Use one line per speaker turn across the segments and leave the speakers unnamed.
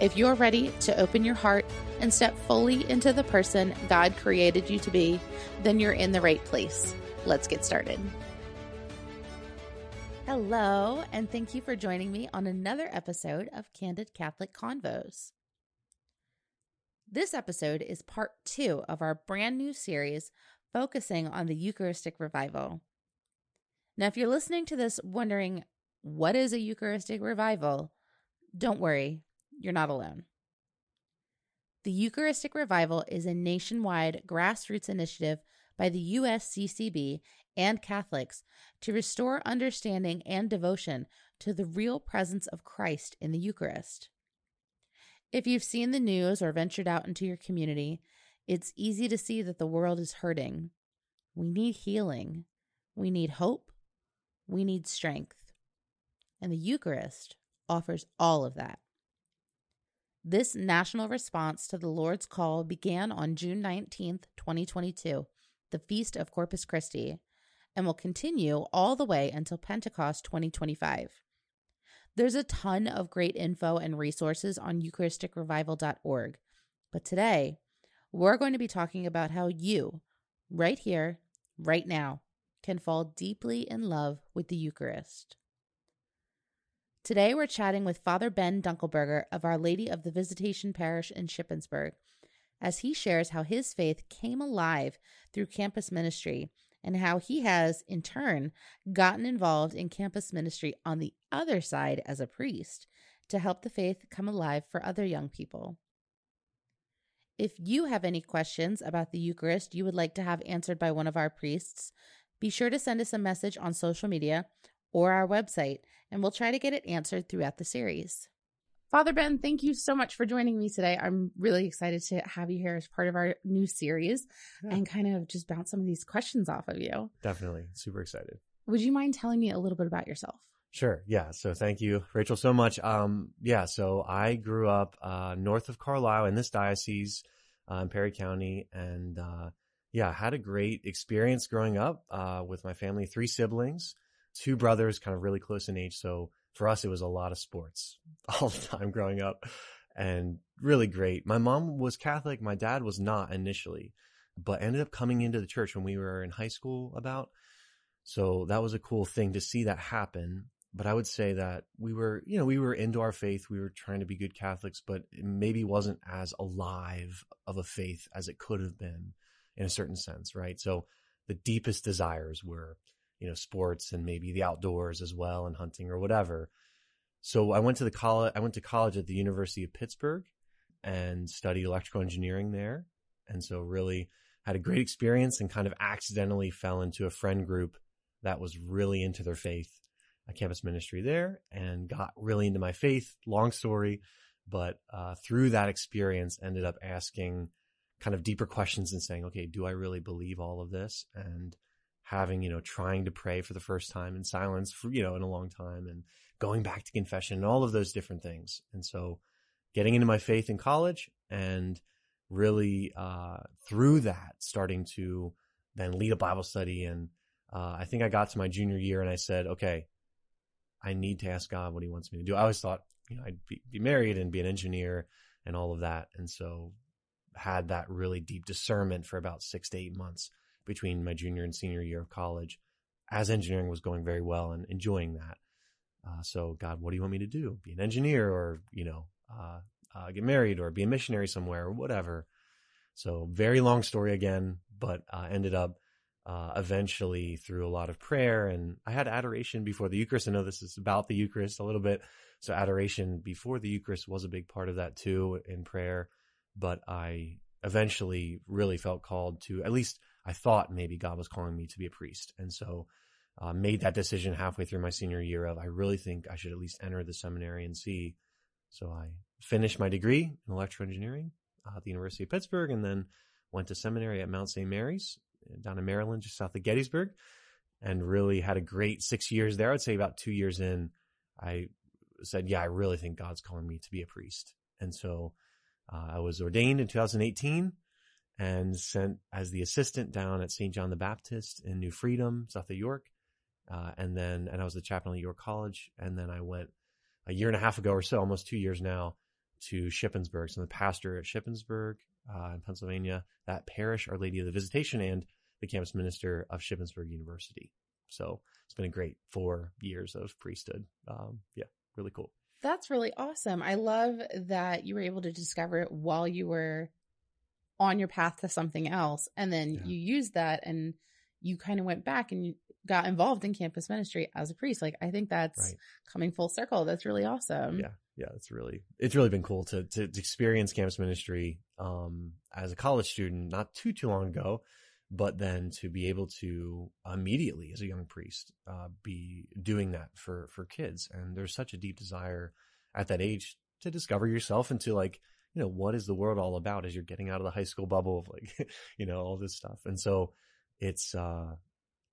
If you're ready to open your heart and step fully into the person God created you to be, then you're in the right place. Let's get started. Hello, and thank you for joining me on another episode of Candid Catholic Convos. This episode is part two of our brand new series focusing on the Eucharistic revival. Now, if you're listening to this wondering, what is a Eucharistic revival? Don't worry, you're not alone. The Eucharistic Revival is a nationwide grassroots initiative by the USCCB and Catholics to restore understanding and devotion to the real presence of Christ in the Eucharist. If you've seen the news or ventured out into your community, it's easy to see that the world is hurting. We need healing. We need hope. We need strength. And the Eucharist offers all of that. This national response to the Lord's call began on June 19th, 2022, the Feast of Corpus Christi, and will continue all the way until Pentecost 2025. There's a ton of great info and resources on EucharisticRevival.org, but today we're going to be talking about how you, right here, right now, can fall deeply in love with the Eucharist. Today, we're chatting with Father Ben Dunkelberger of Our Lady of the Visitation Parish in Shippensburg as he shares how his faith came alive through campus ministry and how he has, in turn, gotten involved in campus ministry on the other side as a priest to help the faith come alive for other young people. If you have any questions about the Eucharist you would like to have answered by one of our priests, be sure to send us a message on social media or our website, and we'll try to get it answered throughout the series. Father Ben, thank you so much for joining me today. I'm really excited to have you here as part of our new series yeah. and kind of just bounce some of these questions off of you.
Definitely. Super excited.
Would you mind telling me a little bit about yourself?
Sure. Yeah. So thank you, Rachel, so much. Um, yeah. So I grew up uh, north of Carlisle in this diocese uh, in Perry County, and uh, yeah, had a great experience growing up uh, with my family. Three siblings two brothers, kind of really close in age. So for us, it was a lot of sports all the time growing up and really great. My mom was Catholic. My dad was not initially, but ended up coming into the church when we were in high school about. So that was a cool thing to see that happen. But I would say that we were, you know, we were into our faith. We were trying to be good Catholics, but maybe wasn't as alive of a faith as it could have been in a certain sense, right? So the deepest desires were you know, sports and maybe the outdoors as well and hunting or whatever. So I went to the college, I went to college at the University of Pittsburgh and studied electrical engineering there. And so really had a great experience and kind of accidentally fell into a friend group that was really into their faith, a campus ministry there and got really into my faith. Long story, but uh, through that experience ended up asking kind of deeper questions and saying, okay, do I really believe all of this? And having, you know, trying to pray for the first time in silence for, you know, in a long time and going back to confession and all of those different things. And so getting into my faith in college and really, uh, through that, starting to then lead a Bible study. And, uh, I think I got to my junior year and I said, okay, I need to ask God what he wants me to do. I always thought, you know, I'd be, be married and be an engineer and all of that. And so had that really deep discernment for about six to eight months between my junior and senior year of college as engineering was going very well and enjoying that. Uh, so, God, what do you want me to do? Be an engineer or, you know, uh, uh, get married or be a missionary somewhere or whatever. So, very long story again, but uh, ended up uh, eventually through a lot of prayer. And I had adoration before the Eucharist. I know this is about the Eucharist a little bit. So, adoration before the Eucharist was a big part of that too in prayer. But I eventually really felt called to at least I thought maybe God was calling me to be a priest. And so uh, made that decision halfway through my senior year of I really think I should at least enter the seminary and see So I finished my degree in electrical engineering uh, at the University of Pittsburgh and then went to seminary at Mount St. Mary's down in Maryland, just south of Gettysburg, and really had a great six years there. I'd say about two years in, I said, Yeah, I really think God's calling me to be a priest. And so uh, I was ordained in 2018 and sent as the assistant down at St. John the Baptist in New Freedom, south of York. Uh, and then, and I was the chaplain at York College. And then I went a year and a half ago or so, almost two years now, to Shippensburg. So I'm the pastor at Shippensburg uh, in Pennsylvania, that parish, Our Lady of the Visitation, and the campus minister of Shippensburg University. So it's been a great four years of priesthood. Um, yeah, really cool.
That's really awesome. I love that you were able to discover it while you were on your path to something else. And then yeah. you used that and you kind of went back and you got involved in campus ministry as a priest. Like, I think that's right. coming full circle. That's really awesome.
Yeah. Yeah. It's really, it's really been cool to, to, to experience campus ministry, um, as a college student, not too, too long ago, but then to be able to immediately as a young priest, uh, be doing that for, for kids. And there's such a deep desire at that age to discover yourself and to like, you know, what is the world all about as you're getting out of the high school bubble of like, you know, all this stuff. And so it's, uh,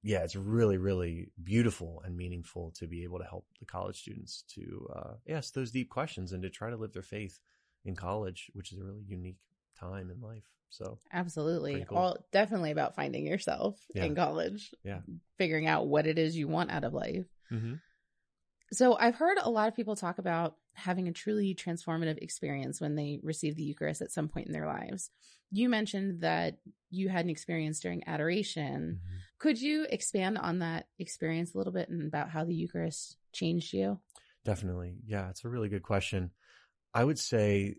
yeah, it's really, really beautiful and meaningful to be able to help the college students to uh, ask those deep questions and to try to live their faith in college, which is a really unique time in life. So
absolutely, cool. all definitely about finding yourself yeah. in college.
Yeah,
figuring out what it is you want out of life. Mm-hmm. So I've heard a lot of people talk about having a truly transformative experience when they receive the Eucharist at some point in their lives. You mentioned that you had an experience during adoration. Mm-hmm. Could you expand on that experience a little bit and about how the Eucharist changed you?
Definitely. Yeah, it's a really good question. I would say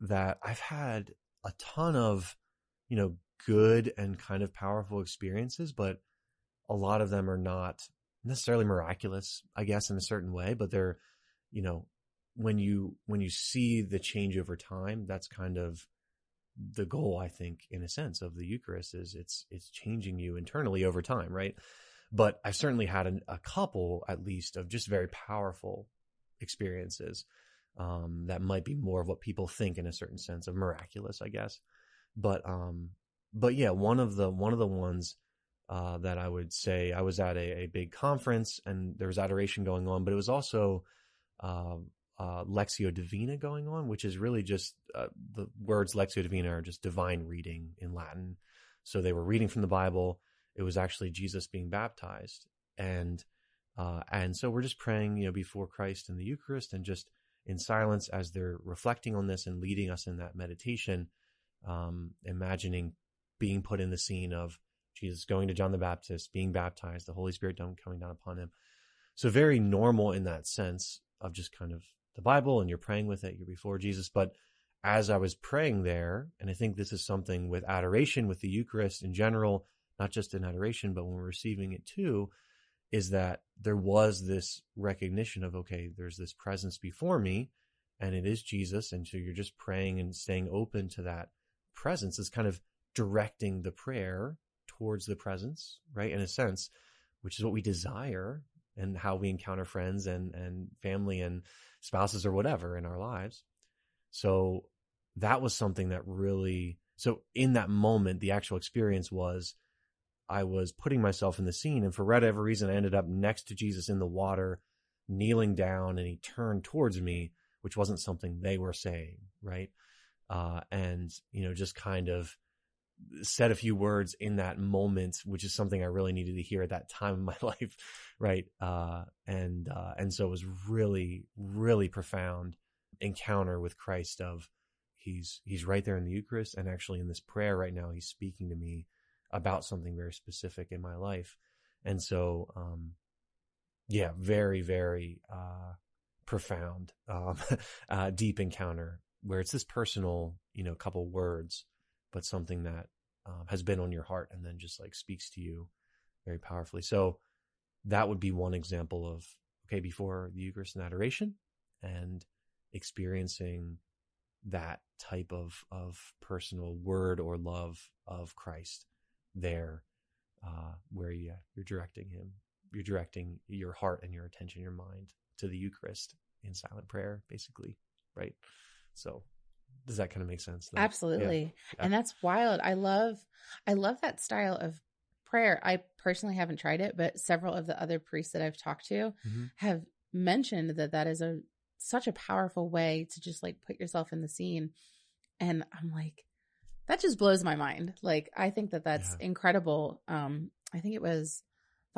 that I've had a ton of, you know, good and kind of powerful experiences, but a lot of them are not necessarily miraculous, I guess, in a certain way, but they're, you know, when you when you see the change over time, that's kind of the goal, I think, in a sense, of the Eucharist is it's it's changing you internally over time, right? But I've certainly had an, a couple, at least, of just very powerful experiences um, that might be more of what people think in a certain sense of miraculous, I guess. But um, but yeah, one of the one of the ones uh, that I would say I was at a, a, big conference and there was adoration going on, but it was also uh, uh, Lectio Divina going on, which is really just uh, the words Lectio Divina are just divine reading in Latin. So they were reading from the Bible. It was actually Jesus being baptized, and uh, and so we're just praying, you know, before Christ in the Eucharist, and just in silence as they're reflecting on this and leading us in that meditation, um, imagining being put in the scene of Jesus going to John the Baptist, being baptized, the Holy Spirit coming down upon him. So very normal in that sense of just kind of the Bible and you're praying with it, you're before Jesus. But as I was praying there, and I think this is something with adoration, with the Eucharist in general, not just in adoration, but when we're receiving it too, is that there was this recognition of, okay, there's this presence before me and it is Jesus. And so you're just praying and staying open to that presence is kind of directing the prayer towards the presence, right? In a sense, which is what we desire and how we encounter friends and, and family and spouses or whatever in our lives. So that was something that really, so in that moment, the actual experience was I was putting myself in the scene and for whatever reason, I ended up next to Jesus in the water, kneeling down and he turned towards me, which wasn't something they were saying. Right. Uh, and, you know, just kind of, said a few words in that moment, which is something I really needed to hear at that time in my life, right? Uh, and uh, and so it was really, really profound encounter with Christ. Of he's he's right there in the Eucharist, and actually in this prayer right now, he's speaking to me about something very specific in my life, and so um, yeah, very, very uh, profound, um, uh, deep encounter where it's this personal, you know, couple words but something that um, has been on your heart and then just like speaks to you very powerfully. So that would be one example of, okay, before the Eucharist and adoration and experiencing that type of, of personal word or love of Christ there, uh, where you, you're directing him, you're directing your heart and your attention, your mind to the Eucharist in silent prayer, basically. right? So does that kind of make sense? though?
Absolutely.
Yeah.
And that's wild. I love I love that style of prayer. I personally haven't tried it, but several of the other priests that I've talked to
Mhm.
have mentioned that that is a such a powerful way to just like put yourself in the scene. And I'm like that just blows my mind. Like I think that that's
Yeah.
incredible. Um I think it was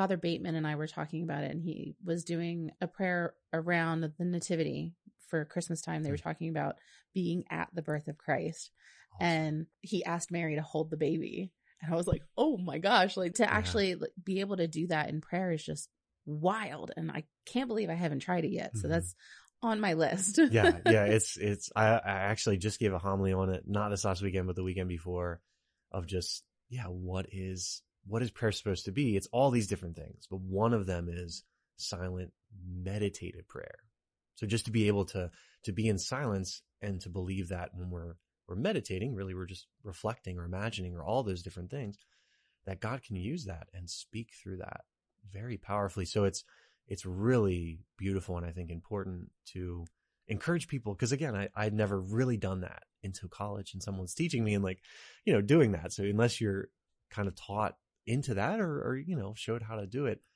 Father Bateman and I were talking about it and he was doing a prayer around the nativity for Christmas time. They were talking about being at the birth of Christ
Awesome.
and he asked Mary to hold the baby. And I was like, "Oh my gosh, like to
Yeah.
actually be able to do that in prayer is just wild and I can't believe I haven't tried it yet." So
Mhm.
that's on my list.
yeah, yeah, it's it's. I, I actually just gave a homily on it, not this last weekend, but the weekend before, of just yeah, what is what is prayer supposed to be? It's all these different things, but one of them is silent, meditative prayer. So just to be able to to be in silence and to believe that when we're we're meditating, really we're just reflecting or imagining or all those different things, that God can use that and speak through that very powerfully. So it's it's really beautiful and I think important to encourage people because again, I, I'd never really done that until college and someone's teaching me and like, you know, doing that. So unless you're kind of taught into that or, or you know, showed how to do it,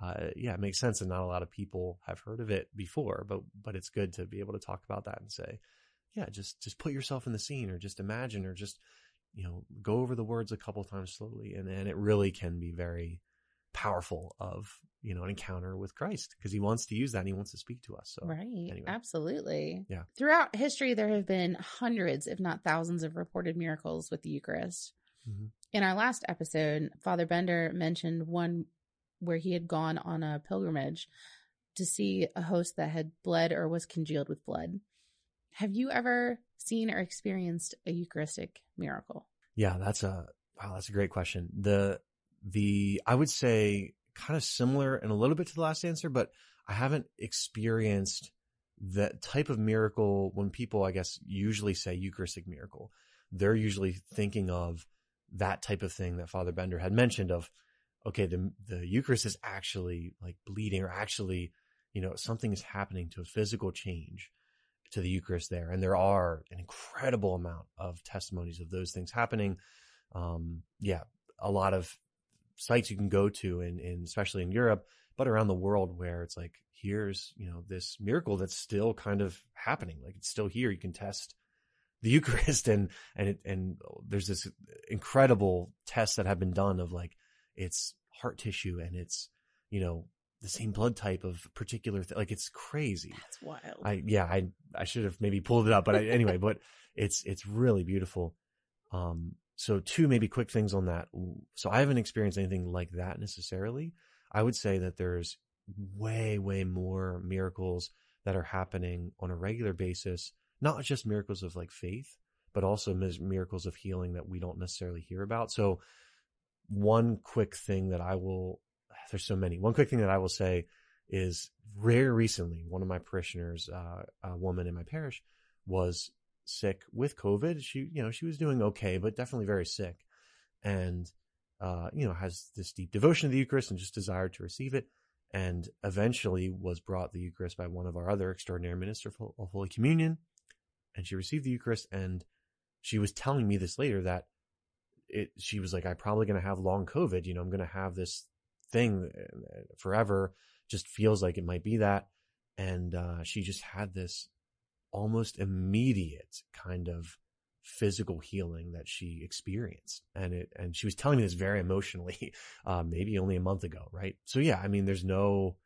uh, yeah, it makes sense. And not a lot of people have heard of it before, but, but it's good to be able to talk about that and say, yeah, just, just put yourself in the scene or just imagine or just, you know, go over the words a couple times slowly. And, and it really can be very powerful of, you know, an encounter with Christ because he wants to use that and he wants to speak to us. So
Right.
anyway.
Absolutely.
Yeah.
Throughout history, there have been hundreds, if not thousands, of reported miracles with the Eucharist.
Mhm.
In our last episode, Father Bender mentioned one where he had gone on a pilgrimage to see a host that had bled or was congealed with blood. Have you ever seen or experienced a Eucharistic miracle?
Yeah, that's a wow, that's a great question. The the I would say kind of similar and a little bit to the last answer, but I haven't experienced that type of miracle when people I guess usually say Eucharistic miracle. They're usually thinking of that type of thing that Father Bender had mentioned of okay, the the Eucharist is actually like bleeding or actually, you know, something is happening to a physical change to the Eucharist there. And there are an incredible amount of testimonies of those things happening. Um, yeah, a lot of sites you can go to in, especially in Europe, but around the world where it's like, here's, you know, this miracle that's still kind of happening. Like it's still here. You can test the Eucharist and, and it, and there's this incredible tests that have been done of like, it's heart tissue and it's, you know, the same blood type of particular, th- like it's crazy.
That's wild.
I yeah, I I should have maybe pulled it up, but I, anyway, but it's it's really beautiful. Um, so two maybe quick things on that. So I haven't experienced anything like that necessarily. I would say that there's way way more miracles that are happening on a regular basis, not just miracles of like faith, but also miracles of healing that we don't necessarily hear about. So one quick thing that I will there's so many. One quick thing that I will say is very recently, one of my parishioners, uh, a woman in my parish, was sick with COVID. She, you know, she was doing okay, but definitely very sick, and uh, you know, has this deep devotion to the Eucharist and just desired to receive it. And eventually was brought the Eucharist by one of our other extraordinary ministers of Holy Communion, and she received the Eucharist. And she was telling me this later that it. She was like, "I'm probably going to have long COVID. You know, I'm going to have this thing forever just feels like it might be that and uh, she just had this almost immediate kind of physical healing that she experienced and it and she was telling me this very emotionally uh, maybe only a month ago right so yeah i mean there's no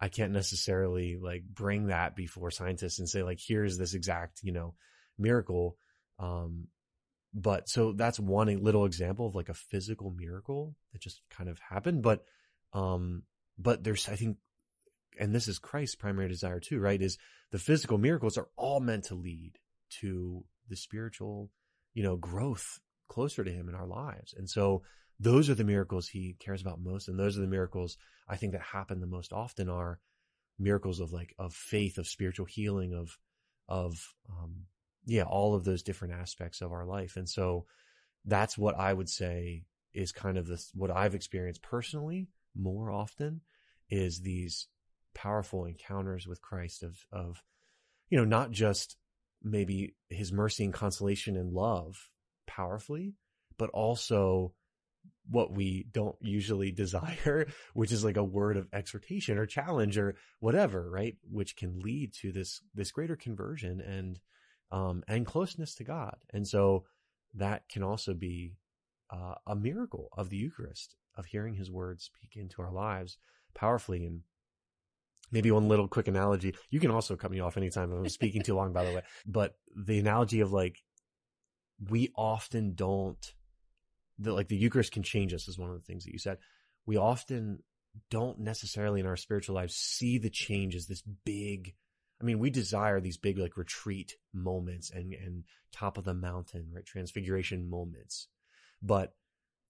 i can't necessarily like bring that before scientists and say like here's this exact you know miracle. Um but so that's one little example of like a physical miracle that just kind of happened but um but there's i think and this is christ's primary desire too right is the physical miracles are all meant to lead to the spiritual you know growth closer to him in our lives. And so those are the miracles he cares about most and those are the miracles i think that happen the most often are miracles of like of faith of spiritual healing of of um yeah all of those different aspects of our life. And so that's what i would say is kind of this what i've experienced personally more often is these powerful encounters with christ of of you know not just maybe his mercy and consolation and love powerfully, but also what we don't usually desire, which is like a word of exhortation or challenge or whatever, right? Which can lead to this, this greater conversion and, um, and closeness to God. And so that can also be, uh, a miracle of the Eucharist, of hearing his words speak into our lives powerfully. And maybe one little quick analogy. You can also cut me off anytime I'm speaking too long, by the way, but the analogy of like, we often don't the like the Eucharist can change us is one of the things that you said. We often don't necessarily in our spiritual lives see the change as this big I mean, we desire these big like retreat moments and and top of the mountain, right? Transfiguration moments. But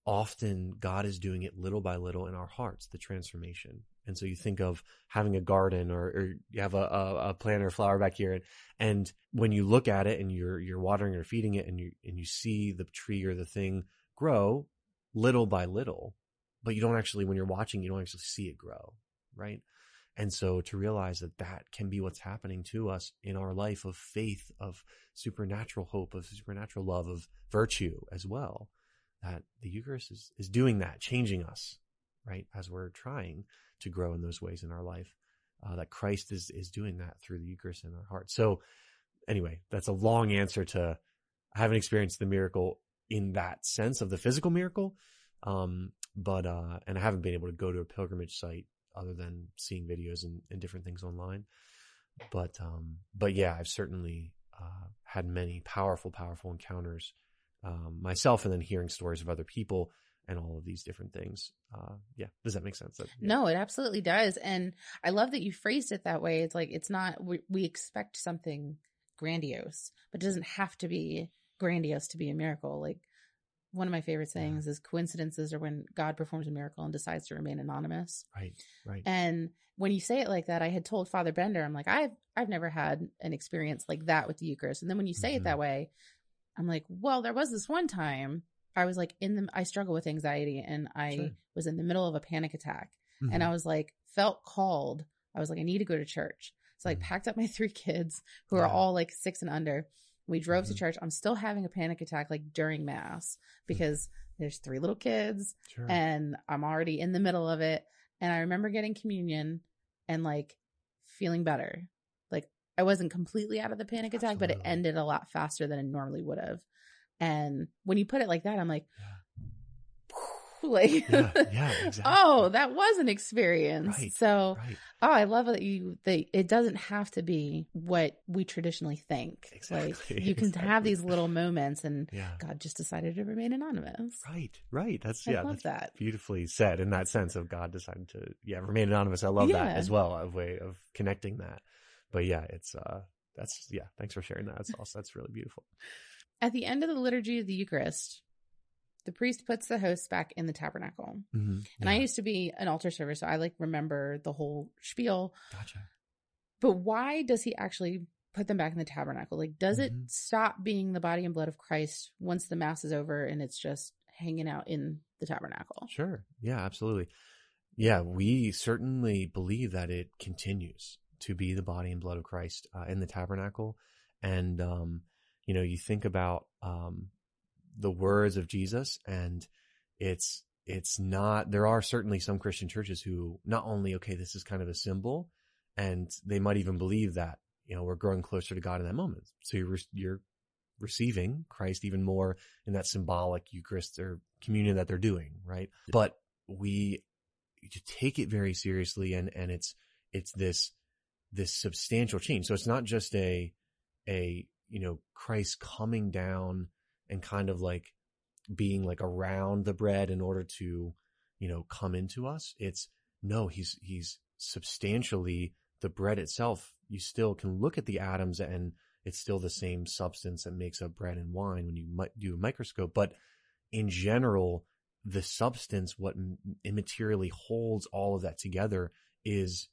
often God is doing it little by little in our hearts, the transformation. And so you think of having a garden or, or you have a, a, a plant or flower back here. And, and when you look at it and you're, you're watering or feeding it and you, and you see the tree or the thing grow little by little, but you don't actually, when you're watching, you don't actually see it grow, right? And so to realize that that can be what's happening to us in our life of faith, of supernatural hope, of supernatural love, of virtue as well, that the Eucharist is, is doing that, changing us, right? As we're trying to grow in those ways in our life, uh, that Christ is, is doing that through the Eucharist in our heart. So anyway, that's a long answer to I haven't experienced the miracle in that sense of the physical miracle. Um, but, uh, and I haven't been able to go to a pilgrimage site other than seeing videos and, and different things online. But, um, but yeah, I've certainly, uh, had many powerful, powerful encounters, um, myself and then hearing stories of other people and all of these different things. Uh, yeah. Does that make sense? That, yeah.
No, it absolutely does. And I love that you phrased it that way. It's like, it's not, we, we expect something grandiose, but it doesn't have to be grandiose to be a miracle. Like one of my favorite sayings yeah. is coincidences are when God performs a miracle and decides to remain anonymous.
Right. Right.
And when you say it like that, I had told Father Bender, I'm like, I've, I've never had an experience like that with the Eucharist. And then when you say mm-hmm. it that way, I'm like, well, there was this one time I was like in the, I struggle with anxiety and I sure. was in the middle of a panic attack mm-hmm. and I was like, felt called. I was like, I need to go to church. So I like, mm-hmm. packed up my three kids who yeah. are all like six and under we drove mm-hmm. to church. I'm still having a panic attack like during mass because there's three little kids sure. and I'm already in the middle of it. And I remember getting communion and like feeling better. Like I wasn't completely out of the panic attack, Absolutely. but it ended a lot faster than it normally would have. And when you put it like that, I'm like, yeah. yeah, yeah exactly. oh that was an experience right, so right. oh i love that you that it doesn't have to be what we traditionally think exactly, like you can exactly. have these little moments and yeah. god just decided to remain anonymous
right right that's
I
yeah
love
that's
that
beautifully said in that sense of god decided to yeah remain anonymous i love yeah. that as well a way of connecting that but yeah it's uh that's yeah thanks for sharing that that's also that's really beautiful
at the end of the liturgy of the eucharist the priest puts the hosts back in the tabernacle. Mm-hmm. And I used to be an altar server, so I like remember the whole spiel.
Gotcha.
But why does he actually put them back in the tabernacle? Like, does mm-hmm. it stop being the body and blood of Christ once the mass is over and it's just hanging out in the tabernacle?
Sure. Yeah, absolutely. Yeah, we certainly believe that it continues to be the body and blood of Christ uh, in the tabernacle. And, um, you know, you think about, um, the words of Jesus and it's it's not there are certainly some Christian churches who not only okay this is kind of a symbol and they might even believe that you know we're growing closer to God in that moment. So you're you're receiving Christ even more in that symbolic Eucharist or communion that they're doing right? But we take it very seriously and and it's it's this this substantial change. So it's not just a a you know Christ coming down and kind of like being like around the bread in order to, you know, come into us. It's no, he's, he's substantially the bread itself. You still can look at the atoms and it's still the same substance that makes up bread and wine when you do a microscope. But in general, the substance, what immaterially holds all of that together is,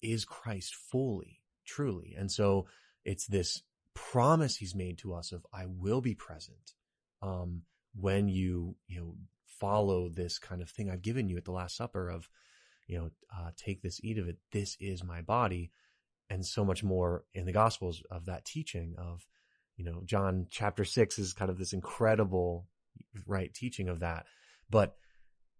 is Christ fully, truly. And so it's this promise he's made to us of I will be present um, when you you know follow this kind of thing I've given you at the Last Supper of you know uh, take this eat of it this is my body and so much more in the gospels of that teaching of, you know, John chapter six is kind of this incredible, right, teaching of that. But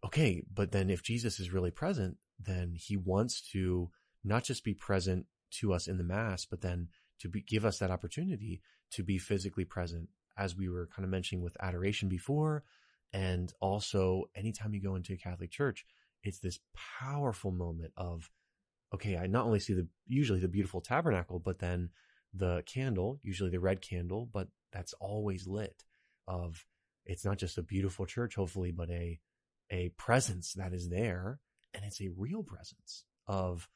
okay, but then if Jesus is really present, then he wants to not just be present to us in the mass, but then to be, give us that opportunity to be physically present as we were kind of mentioning with adoration before. And also anytime you go into a Catholic church, it's this powerful moment of, okay, I not only see the, usually the beautiful tabernacle, but then the candle, usually the red candle, but that's always lit of, it's not just a beautiful church, hopefully, but a, a presence that is there. And it's a real presence of,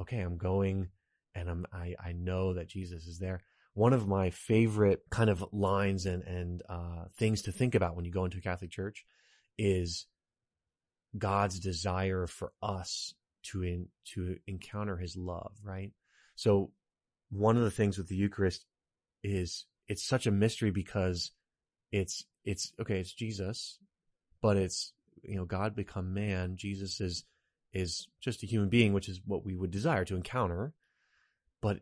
okay, I'm going and I'm, I, I know that Jesus is there. One of my favorite kind of lines and, and, uh, things to think about when you go into a Catholic church is God's desire for us to in, to encounter his love, right? So one of the things with the Eucharist is it's such a mystery because it's, it's, okay, it's Jesus, but it's, you know, God become man. Jesus is, is just a human being, which is what we would desire to encounter, but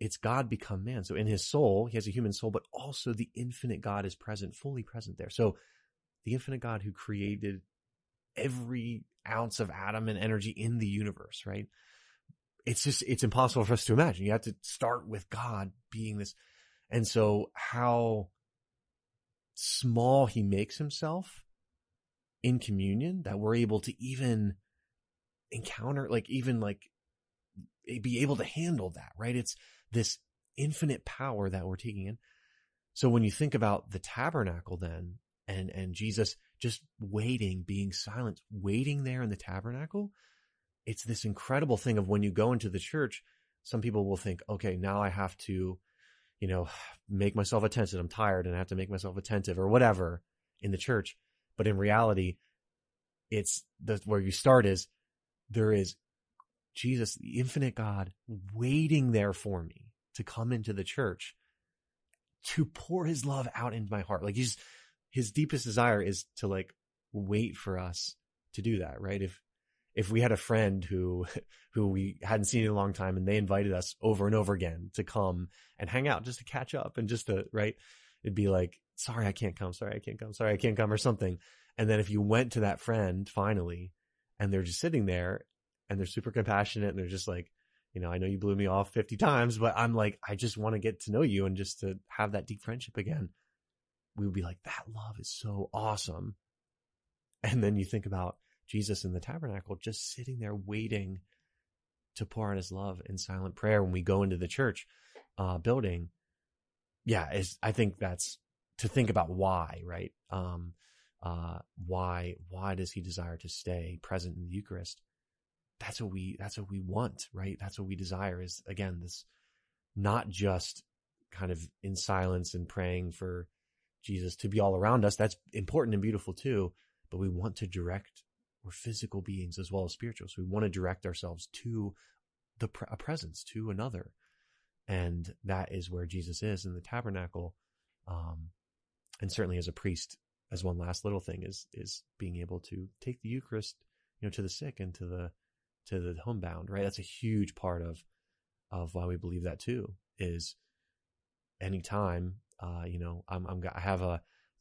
it's God become man. So in his soul, he has a human soul, but also the infinite God is present, fully present there. So the infinite God who created every ounce of atom and energy in the universe, right? It's just, it's impossible for us to imagine. You have to start with God being this. And so how small he makes himself in communion that we're able to even encounter, like even like be able to handle that, right? It's this infinite power that we're taking in. So when you think about the tabernacle then and, and Jesus just waiting, being silent, waiting there in the tabernacle, it's this incredible thing of when you go into the church, some people will think, okay, now I have to, you know, make myself attentive. I'm tired and I have to make myself attentive or whatever in the church. But in reality, it's the, where you start is there is Jesus, the infinite God, waiting there for me to come into the church to pour his love out into my heart. Like he's, his deepest desire is to like wait for us to do that, right? If, if we had a friend who, who we hadn't seen in a long time and they invited us over and over again to come and hang out just to catch up and just to, right? It'd be like, sorry, I can't come. Sorry, I can't come. Sorry, I can't come or something. And then if you went to that friend finally and they're just sitting there and they're super compassionate and they're just like, you know, I know you blew me off 50 times, but I'm like, I just want to get to know you and just to have that deep friendship again we would be like, that love is so awesome. And then you think about Jesus in the tabernacle, just sitting there waiting to pour out his love in silent prayer when we go into the church uh, building. Yeah, I think that's to think about why, right? Um, uh, why why does he desire to stay present in the Eucharist? That's what we that's what we want, right? That's what we desire is again this not just kind of in silence and praying for Jesus to be all around us. That's important and beautiful too. But we want to direct, we're physical beings as well as spiritual. So we want to direct ourselves to the a presence, to another. And that is where Jesus is in the tabernacle. Um, and certainly as a priest, as one last little thing is, is being able to take the Eucharist, you know, to the sick and to the, to the homebound, right? That's a huge part of, of why we believe that too, is anytime uh, you know, I'm, I'm, I have a,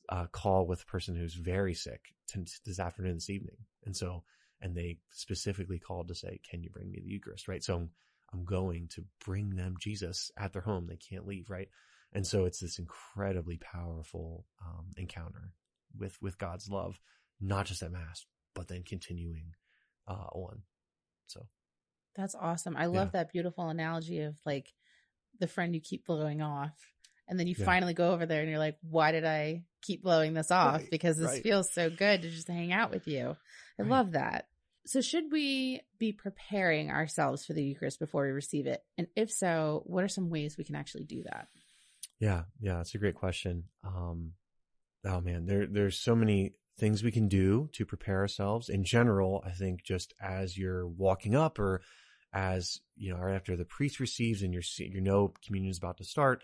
a call with a person who's very sick t- this afternoon, this evening. And so, and they specifically called to say, can you bring me the Eucharist? Right. So I'm, I'm going to bring them Jesus at their home. They can't leave. Right. And so it's this incredibly powerful, um, encounter with, with God's love, not just at mass, but then continuing, uh, on. So.
That's awesome. I love yeah. that beautiful analogy of like the friend you keep blowing off and then you yeah. finally go over there and you're like, why did I keep blowing this off? Right, because this right. feels so good to just hang out with you. I right. love that. So, should we be preparing ourselves for the Eucharist before we receive it? And if so, what are some ways we can actually do that?
Yeah, yeah, that's a great question. Um, oh man, there there's so many things we can do to prepare ourselves. In general, I think just as you're walking up, or as you know, right after the priest receives and you're you know communion is about to start,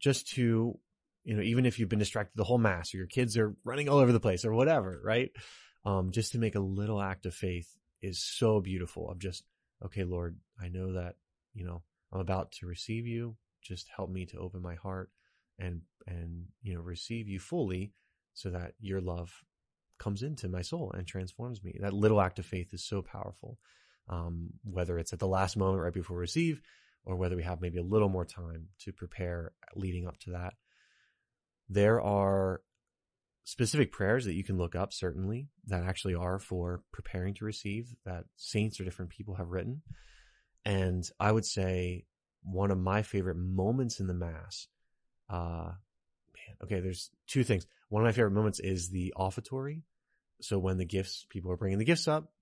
just to, you know, even if you've been distracted the whole mass or your kids are running all over the place or whatever, right? Um, just to make a little act of faith is so beautiful of just, okay, Lord, I know that, you know, I'm about to receive you. Just help me to open my heart and, and, you know, receive you fully so that your love comes into my soul and transforms me. That little act of faith is so powerful. Um, whether it's at the last moment right before receive or whether we have maybe a little more time to prepare leading up to that. There are specific prayers that you can look up, certainly, that actually are for preparing to receive that saints or different people have written. And I would say one of my favorite moments in the Mass, uh, man, okay, there's two things. One of my favorite moments is the offertory. So when the gifts, people are bringing the gifts up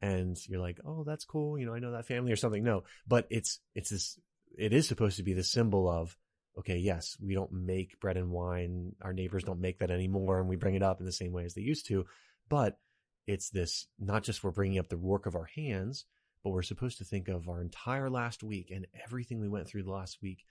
and you're like, oh, that's cool. You know, I know that family or something. No, but it's, it's this, it is supposed to be the symbol of okay, yes, we don't make bread and wine. Our neighbors don't make that anymore. And we bring it up in the same way as they used to. But it's this, not just we're bringing up the work of our hands, but we're supposed to think of our entire last week and everything we went through the last week.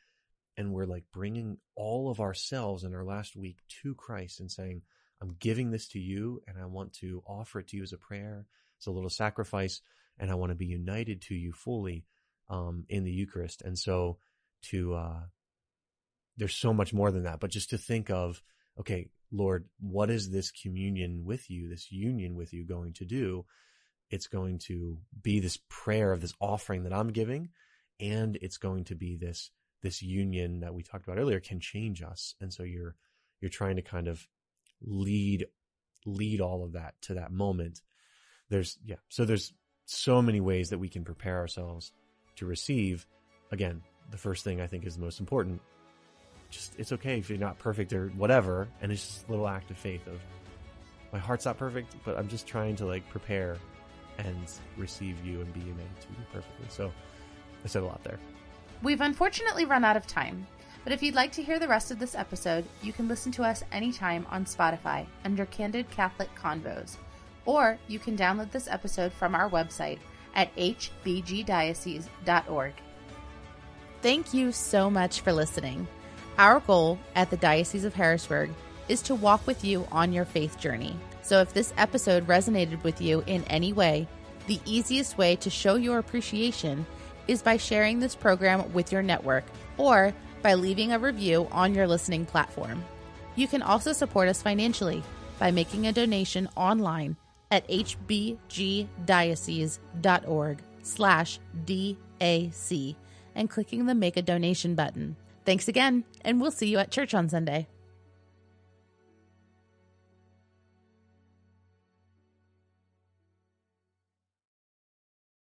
And we're like bringing all of ourselves in our last week to Christ and saying, I'm giving this to you and I want to offer it to you as a prayer. as a little sacrifice and I want to be united to you fully, um, in the Eucharist. And so to, uh, there's so much more than that, but just to think of, okay, Lord, what is this communion with you, this union with you going to do? It's going to be this prayer of this offering that I'm giving, and it's going to be this this union that we talked about earlier can change us. And so you're you're trying to kind of lead lead all of that to that moment. There's yeah, so there's so many ways that we can prepare ourselves to receive. Again, the first thing I think is the most important just it's okay if you're not perfect or whatever and it's just a little act of faith of my heart's not perfect but i'm just trying to like prepare and receive you and be united to you perfectly so i said a lot there
we've unfortunately run out of time but if you'd like to hear the rest of this episode you can listen to us anytime on spotify under candid catholic convos or you can download this episode from our website at hbgdiocese.org thank you so much for listening our goal at the Diocese of Harrisburg is to walk with you on your faith journey. So if this episode resonated with you in any way, the easiest way to show your appreciation is by sharing this program with your network or by leaving a review on your listening platform. You can also support us financially by making a donation online at hbgdiocese.org slash DAC and clicking the Make a Donation button. Thanks again, and we'll see you at church on Sunday.